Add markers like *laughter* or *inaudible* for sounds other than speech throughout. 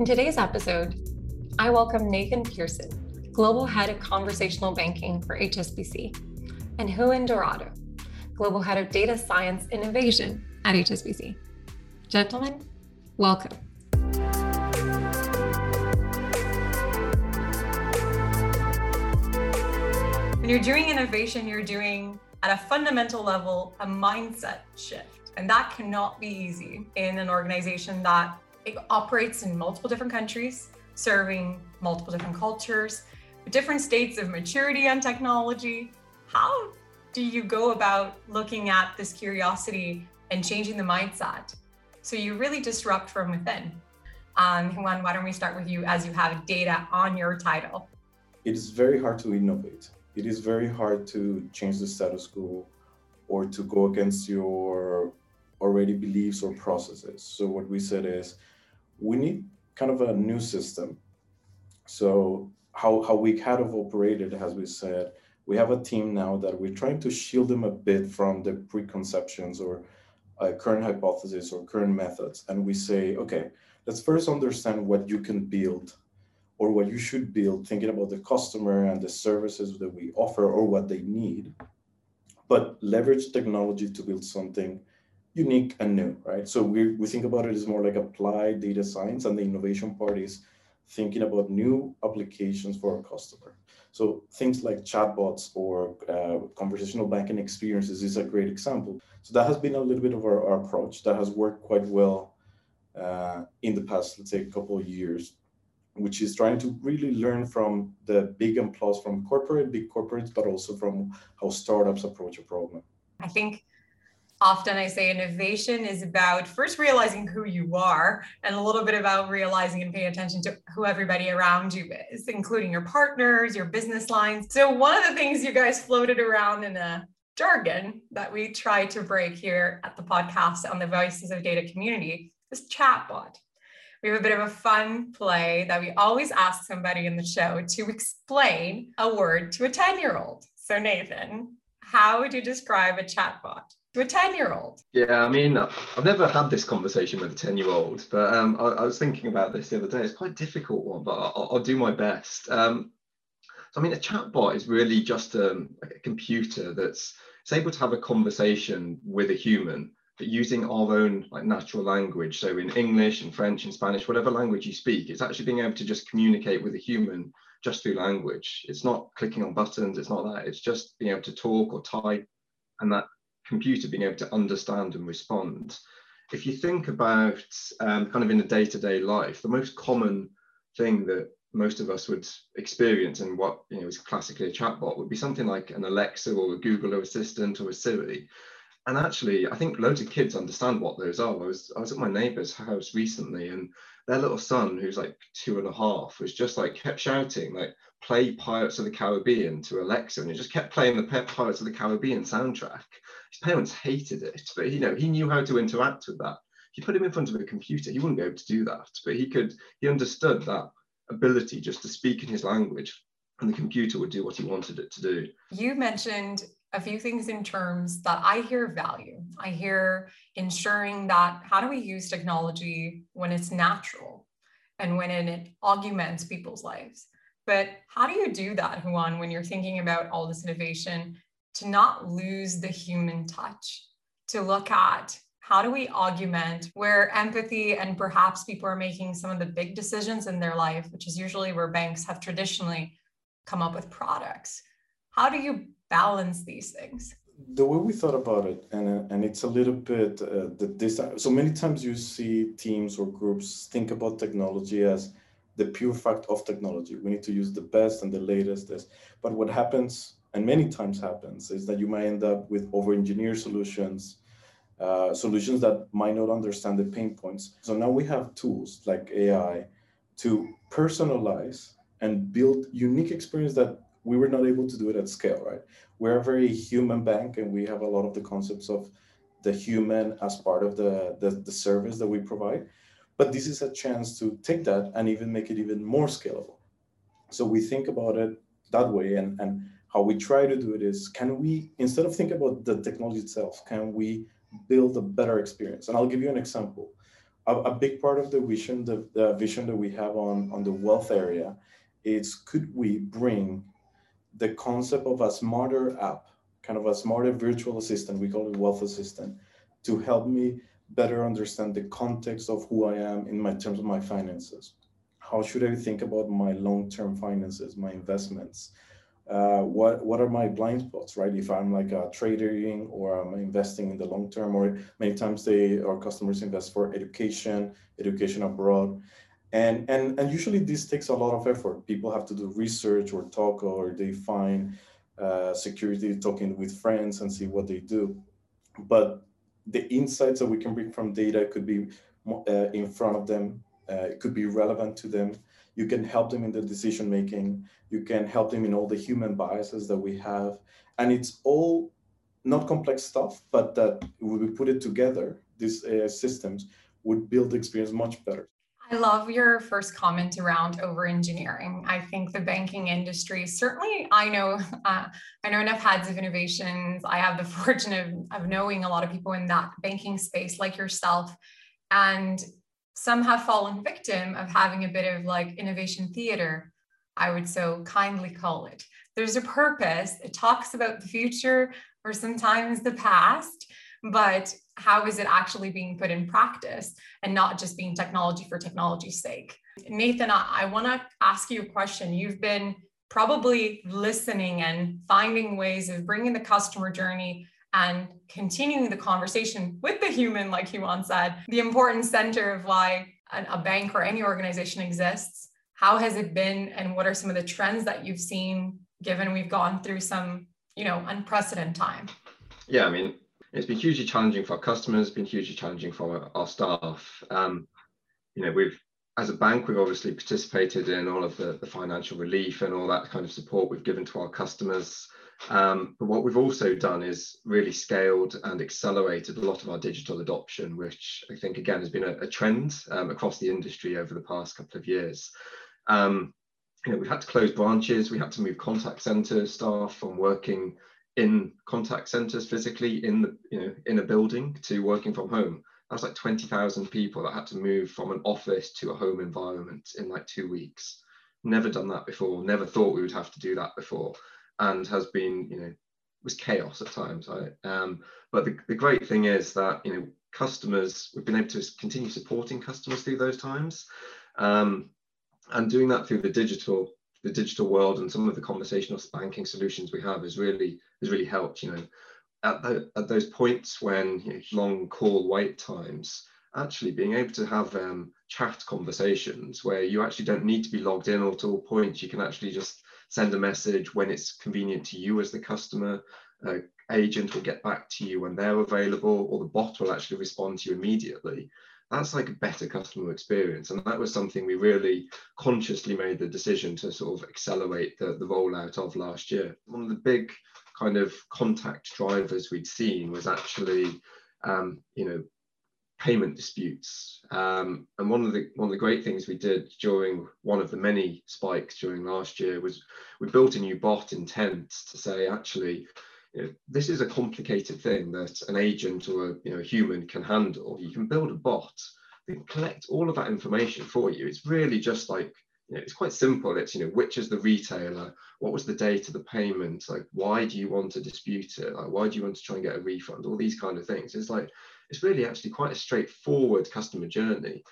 In today's episode, I welcome Nathan Pearson, Global Head of Conversational Banking for HSBC, and Juan Dorado, Global Head of Data Science Innovation at HSBC. Gentlemen, welcome. When you're doing innovation, you're doing at a fundamental level a mindset shift. And that cannot be easy in an organization that it operates in multiple different countries, serving multiple different cultures, different states of maturity on technology. How do you go about looking at this curiosity and changing the mindset so you really disrupt from within? Um, Juan, why don't we start with you as you have data on your title? It is very hard to innovate. It is very hard to change the status quo or to go against your already beliefs or processes. So what we said is we need kind of a new system. So how, how we kind of operated, as we said, we have a team now that we're trying to shield them a bit from the preconceptions or uh, current hypotheses or current methods. And we say, okay, let's first understand what you can build or what you should build, thinking about the customer and the services that we offer or what they need, but leverage technology to build something unique and new, right? So we, we think about it as more like applied data science, and the innovation part is thinking about new applications for our customer. So things like chatbots or uh, conversational banking experiences is a great example. So that has been a little bit of our, our approach that has worked quite well uh, in the past, let's say, a couple of years, which is trying to really learn from the big applause from corporate, big corporates, but also from how startups approach a problem. I think often I say innovation is about first realizing who you are and a little bit about realizing and paying attention to who everybody around you is, including your partners, your business lines. So, one of the things you guys floated around in a jargon that we try to break here at the podcast on the Voices of Data community is chatbot. We have a bit of a fun play that we always ask somebody in the show to explain a word to a 10 year old. So, Nathan, how would you describe a chatbot? To a 10 year old? Yeah, I mean, I've never had this conversation with a 10 year old, but um, I, I, was thinking about this the other day. It's quite a difficult one, but I'll, I'll do my best. Um, so, I mean, a chatbot is really just um, a computer that's it's able to have a conversation with a human, but using our own like natural language. So, in English and French and Spanish, whatever language you speak, it's actually being able to just communicate with a human just through language. It's not clicking on buttons, it's not that, it's just being able to talk or type. And that computer being able to understand and respond. If you think about um, kind of in a day-to-day life, the most common thing that most of us would experience and what you know is classically a chatbot would be something like an Alexa or a Google Assistant or a Siri. And actually, I think loads of kids understand what those are. I was I was at my neighbour's house recently, and their little son, who's like two and a half, was just like kept shouting like "Play Pirates of the Caribbean" to Alexa, and he just kept playing the Pirates of the Caribbean soundtrack. His parents hated it, but you know he knew how to interact with that. If you put him in front of a computer, he wouldn't be able to do that, but he could. He understood that ability just to speak in his language, and the computer would do what he wanted it to do. You mentioned a few things in terms that I hear value. I hear ensuring that how do we use technology when it's natural and when it augments people's lives. But how do you do that, Juan, when you're thinking about all this innovation to not lose the human touch, to look at how do we augment where empathy and perhaps people are making some of the big decisions in their life, which is usually where banks have traditionally come up with products. How do you balance these things? The way we thought about it, and and it's a little bit uh, the this. So many times you see teams or groups think about technology as the pure fact of technology. We need to use the best and the latest. This, but what happens and many times happens is that you might end up with over-engineered solutions, uh, solutions that might not understand the pain points. So now we have tools like AI to personalize and build unique experience that we were not able to do it at scale, right? We're a very human bank and we have a lot of the concepts of the human as part of the, the, the service that we provide. But this is a chance to take that and even make it even more scalable. So we think about it that way and, and how we try to do it is can we instead of thinking about the technology itself can we build a better experience and i'll give you an example a, a big part of the vision, the, the vision that we have on, on the wealth area is could we bring the concept of a smarter app, kind of a smarter virtual assistant, we call it wealth assistant, to help me better understand the context of who I am in my terms of my finances. How should I think about my long-term finances, my investments? Uh, what what are my blind spots, right? If I'm like a trading or I'm investing in the long term, or many times they our customers invest for education, education abroad, and and and usually this takes a lot of effort. People have to do research or talk, or they find uh, security talking with friends and see what they do. But the insights that we can bring from data could be uh, in front of them. Uh, it could be relevant to them. You can help them in the decision making. You can help them in all the human biases that we have, and it's all not complex stuff, but that when we put it together, these uh, systems would build the experience much better. I love your first comment around over engineering. I think the banking industry, certainly, I know, *laughs* uh, I know enough heads of innovations. I have the *laughs* fortune of, of knowing a lot of people in that banking space, like yourself, and some have fallen victim of having a bit of like innovation theater. I would so kindly call it. There's a purpose. It talks about the future or sometimes the past, but how is it actually being put in practice and not just being technology for technology's sake? Nathan, I, I want to ask you a question. You've been probably listening and finding ways of bringing the customer journey and continuing the conversation with the human, like Juan said, the important center of why a bank or any organization exists. How has it been, and what are some of the trends that you've seen, given we've gone through some, you know, unprecedented time? Yeah, I mean, it's been hugely challenging for our customers, been hugely challenging for our staff. Um, you know, we've as a bank, we've obviously participated in all of the, the financial relief and all that kind of support we've given to our customers. Um, but what we've also done is really scaled and accelerated a lot of our digital adoption, which I think again has been a, a trend um, across the industry over the past couple of years. Um, you know, we've had to close branches, we had to move contact center staff from working in contact centers physically in the you know in a building to working from home. That was like 20,000 people that had to move from an office to a home environment in like two weeks. Never done that before never thought we would have to do that before and has been you know was chaos at times right? Um, but the, the great thing is that you know customers we've been able to continue supporting customers through those times um, and doing that through the digital the digital world and some of the conversational banking solutions we have has really has really helped. You know, at, the, at those points when you know, long call wait times, actually being able to have um, chat conversations where you actually don't need to be logged in at all points. You can actually just send a message when it's convenient to you as the customer. Uh, agent will get back to you when they're available, or the bot will actually respond to you immediately that's like a better customer experience. And that was something we really consciously made the decision to sort of accelerate the, the rollout of last year. One of the big kind of contact drivers we'd seen was actually, um, you know, payment disputes. Um, and one of the one of the great things we did during one of the many spikes during last year was we built a new bot intent to say actually you know, this is a complicated thing that an agent or a you know, human can handle. You can build a bot that can collect all of that information for you. It's really just like, you know, it's quite simple. It's, you know, which is the retailer? What was the date of the payment? Like, why do you want to dispute it? Like, why do you want to try and get a refund? All these kind of things. It's like, it's really actually quite a straightforward customer journey.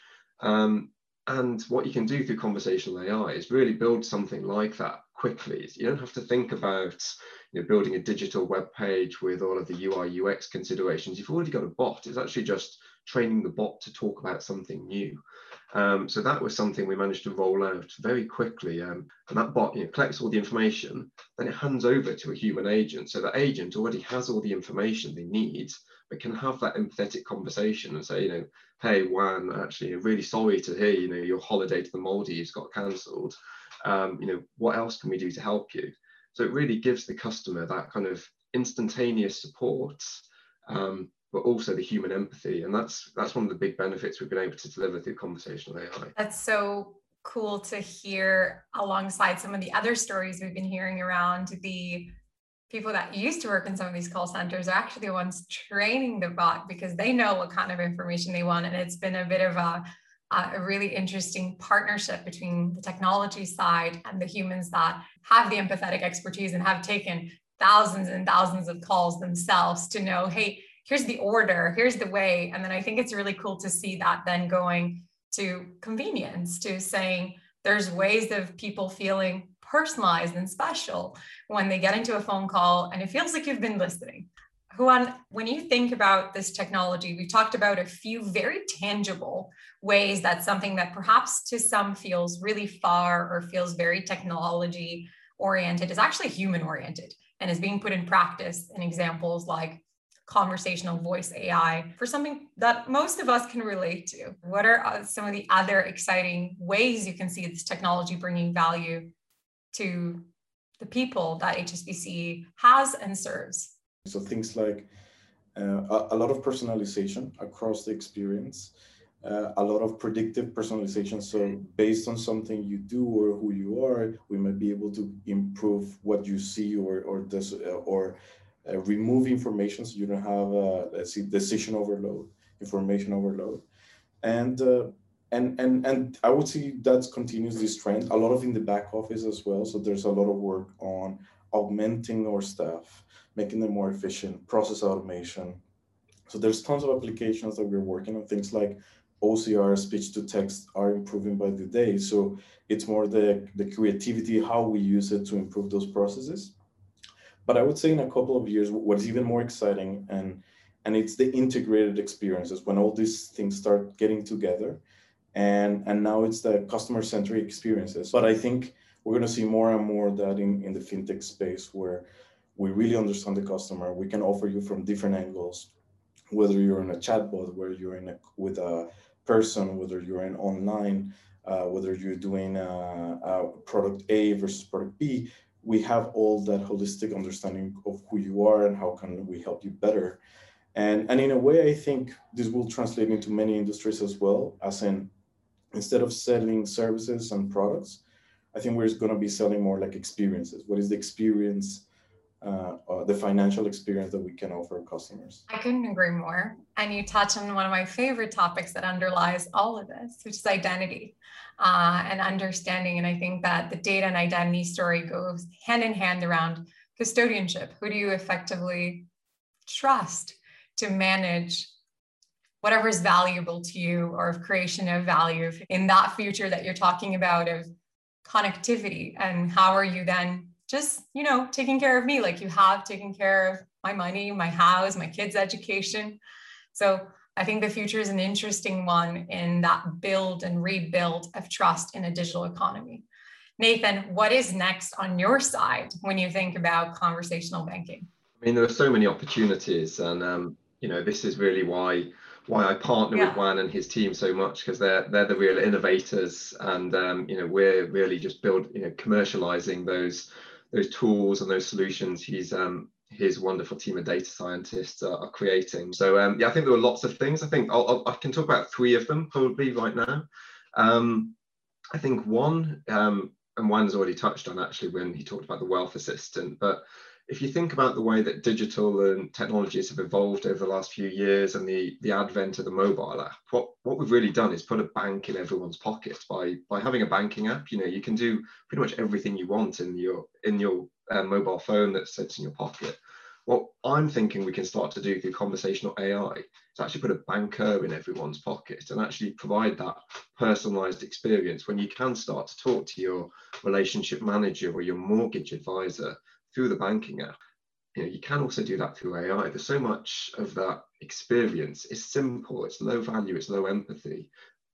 Um, and what you can do through conversational AI is really build something like that quickly. You don't have to think about you know, building a digital web page with all of the UI UX considerations. You've already got a bot. It's actually just training the bot to talk about something new. Um, so that was something we managed to roll out very quickly. Um, and that bot you know, collects all the information, then it hands over to a human agent. So the agent already has all the information they need, but can have that empathetic conversation and say, you know, hey, Juan, actually, really sorry to hear, you know, your holiday to the Maldives got cancelled. Um, you know, what else can we do to help you? So it really gives the customer that kind of instantaneous support, um, but also the human empathy. And that's that's one of the big benefits we've been able to deliver through conversational AI. That's so cool to hear alongside some of the other stories we've been hearing around the people that used to work in some of these call centers are actually the ones training the bot because they know what kind of information they want. And it's been a bit of a, a really interesting partnership between the technology side and the humans that have the empathetic expertise and have taken thousands and thousands of calls themselves to know, hey, here's the order, here's the way. And then I think it's really cool to see that then going to convenience, to saying there's ways of people feeling personalized and special when they get into a phone call and it feels like you've been listening. Juan, when you think about this technology, we've talked about a few very tangible ways that something that perhaps to some feels really far or feels very technology oriented is actually human oriented and is being put in practice in examples like conversational voice AI for something that most of us can relate to. What are uh, some of the other exciting ways you can see this technology bringing value to the people that HSBC has and serves. So things like uh, a, a, lot of personalization across the experience, uh, a lot of predictive personalization. So based on something you do or who you are, we might be able to improve what you see or or this, uh, or uh, remove information so you don't have uh, let's see decision overload, information overload, and uh, and and and I would say that continues this trend. A lot of in the back office as well. So there's a lot of work on augmenting our staff, making them more efficient, process automation. So there's tons of applications that we're working on. Things like OCR, speech to text, are improving by the day. So it's more the the creativity, how we use it to improve those processes. But I would say in a couple of years, what's even more exciting and and it's the integrated experiences when all these things start getting together and and now it's the customer centric experiences but i think we're going to see more and more that in, in the fintech space where we really understand the customer. We can offer you from different angles whether you're in a chatbot whether you're in a with a person whether you're in online uh, whether you're doing a, a product a versus product b. We have all that holistic understanding of who you are and how can we help you better. And and in a way i think this will translate into many industries as well as in instead of selling services and products, I think we're going to be selling more like experiences. What is the experience, uh, uh, the financial experience that we can offer customers? I couldn't agree more. And you touch on one of my favorite topics that underlies all of this, which is identity uh, and understanding. And I think that the data and identity story goes hand in hand around custodianship. Who do you effectively trust to manage whatever is valuable to you or of creation of value in that future that you're talking about of connectivity and how are you then just you know taking care of me? Like you have taken care of my money my house my kids education. So i think the future is an interesting one in that build and rebuild of trust in a digital economy. Nathan what is next on your side when you think about conversational banking? I mean there are so many opportunities and um, you know this is really why why I partner yeah. with Juan and his team so much because they're they're the real innovators and um, you know we're really just build you know commercializing those those tools and those solutions he's um, his wonderful team of data scientists are, are creating. So um, yeah, I think there were lots of things. I think I'll, I'll, i can talk about three of them probably right now. Um, I think one, um, and Juan's already touched on actually when he talked about the wealth assistant, but if you think about the way that digital and technologies have evolved over the last few years and the, the advent of the mobile app, what, what we've really done is put a bank in everyone's pocket by, by having a banking app. You know, you can do pretty much everything you want in your in your uh, mobile phone that sits in your pocket. What I'm thinking we can start to do through conversational AI is actually put a banker in everyone's pocket and actually provide that personalized experience when you can start to talk to your relationship manager or your mortgage advisor through the banking app. You know, you can also do that through AI. There's so much of that experience. It's simple, it's low value, it's low empathy.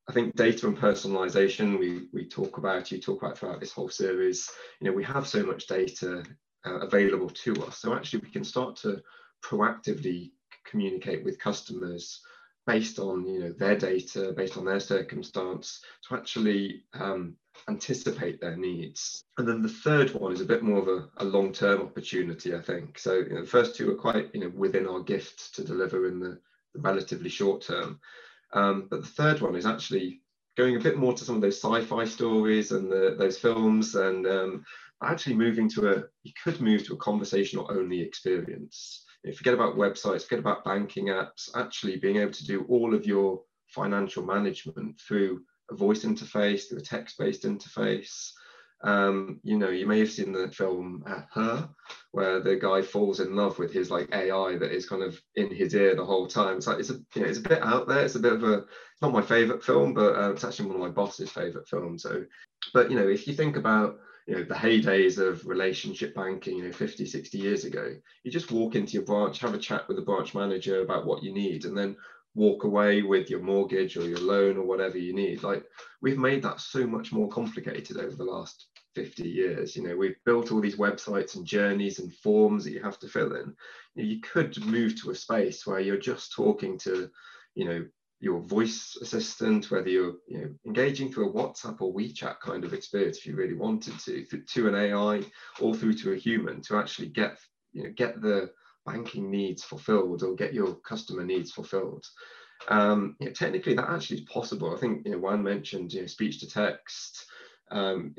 I think data and personalization we, we talk about, you talk about throughout this whole series, you know, we have so much data uh, available to us. So actually we can start to proactively communicate with customers based on you know their data, based on their circumstance, to actually um, anticipate their needs. And then the third one is a bit more of a, a long-term opportunity, I think. So you know, the first two are quite you know within our gift to deliver in the, the relatively short term. Um, but the third one is actually going a bit more to some of those sci-fi stories and the, those films and um, actually moving to a you could move to a conversational only experience you know, forget about websites forget about banking apps actually being able to do all of your financial management through a voice interface through a text-based interface um, you know, you may have seen the film uh, Her, where the guy falls in love with his like AI that is kind of in his ear the whole time. It's like it's a you know, it's a bit out there. It's a bit of a it's not my favorite film, but uh, it's actually one of my boss's favorite films. So, but you know, if you think about you know the heydays of relationship banking you know 50 60 years ago you just walk into your branch have a chat with the branch manager about what you need and then walk away with your mortgage or your loan or whatever you need like we've made that so much more complicated over the last 50 years. You know, we've built all these websites and journeys and forms that you have to fill in. You, could move to a space where you're just talking to, you know, your voice assistant, whether you're you know, engaging through a WhatsApp or WeChat kind of experience, if you really wanted to, to an AI or through to a human to actually get, you know, get the banking needs fulfilled or get your customer needs fulfilled. Um, you know, technically, that actually is possible. I think you know, Juan mentioned you know, speech to text. Um,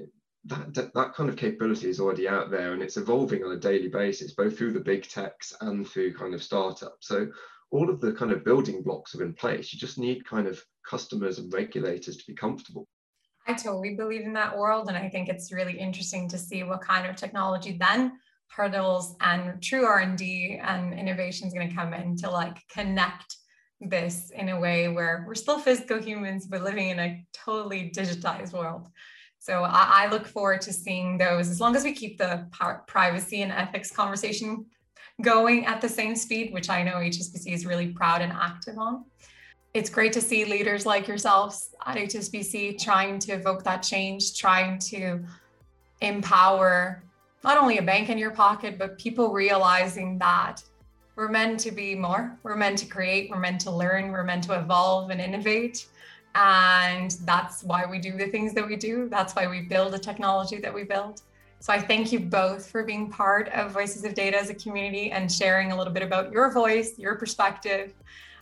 that, that, that kind of capability is already out there and it's evolving on a daily basis, both through the big techs and through kind of startups. So all of the kind of building blocks are in place. You just need kind of customers and regulators to be comfortable. I totally believe in that world. And I think it's really interesting to see what kind of technology then hurdles and true R&D and innovation is going to come in to like connect this in a way where we're still physical humans, but living in a totally digitized world. So I, I look forward to seeing those as long as we keep the privacy and ethics conversation going at the same speed, which I know HSBC is really proud and active on. It's great to see leaders like yourselves at HSBC trying to evoke that change, trying to empower not only a bank in your pocket, but people realizing that we're meant to be more, we're meant to create, we're meant to learn, we're meant to evolve and innovate. And that's why we do the things that we do. That's why we build the technology that we build. So I thank you both for being part of Voices of Data as a community and sharing a little bit about your voice, your perspective,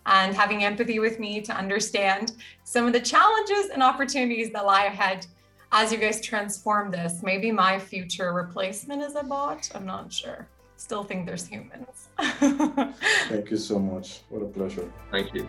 and having empathy with me to understand some of the challenges and opportunities that lie ahead as you guys transform this. Maybe my future replacement is a bot. I'm not sure. Still think there's humans. *laughs* thank you so much. What a pleasure. Thank you.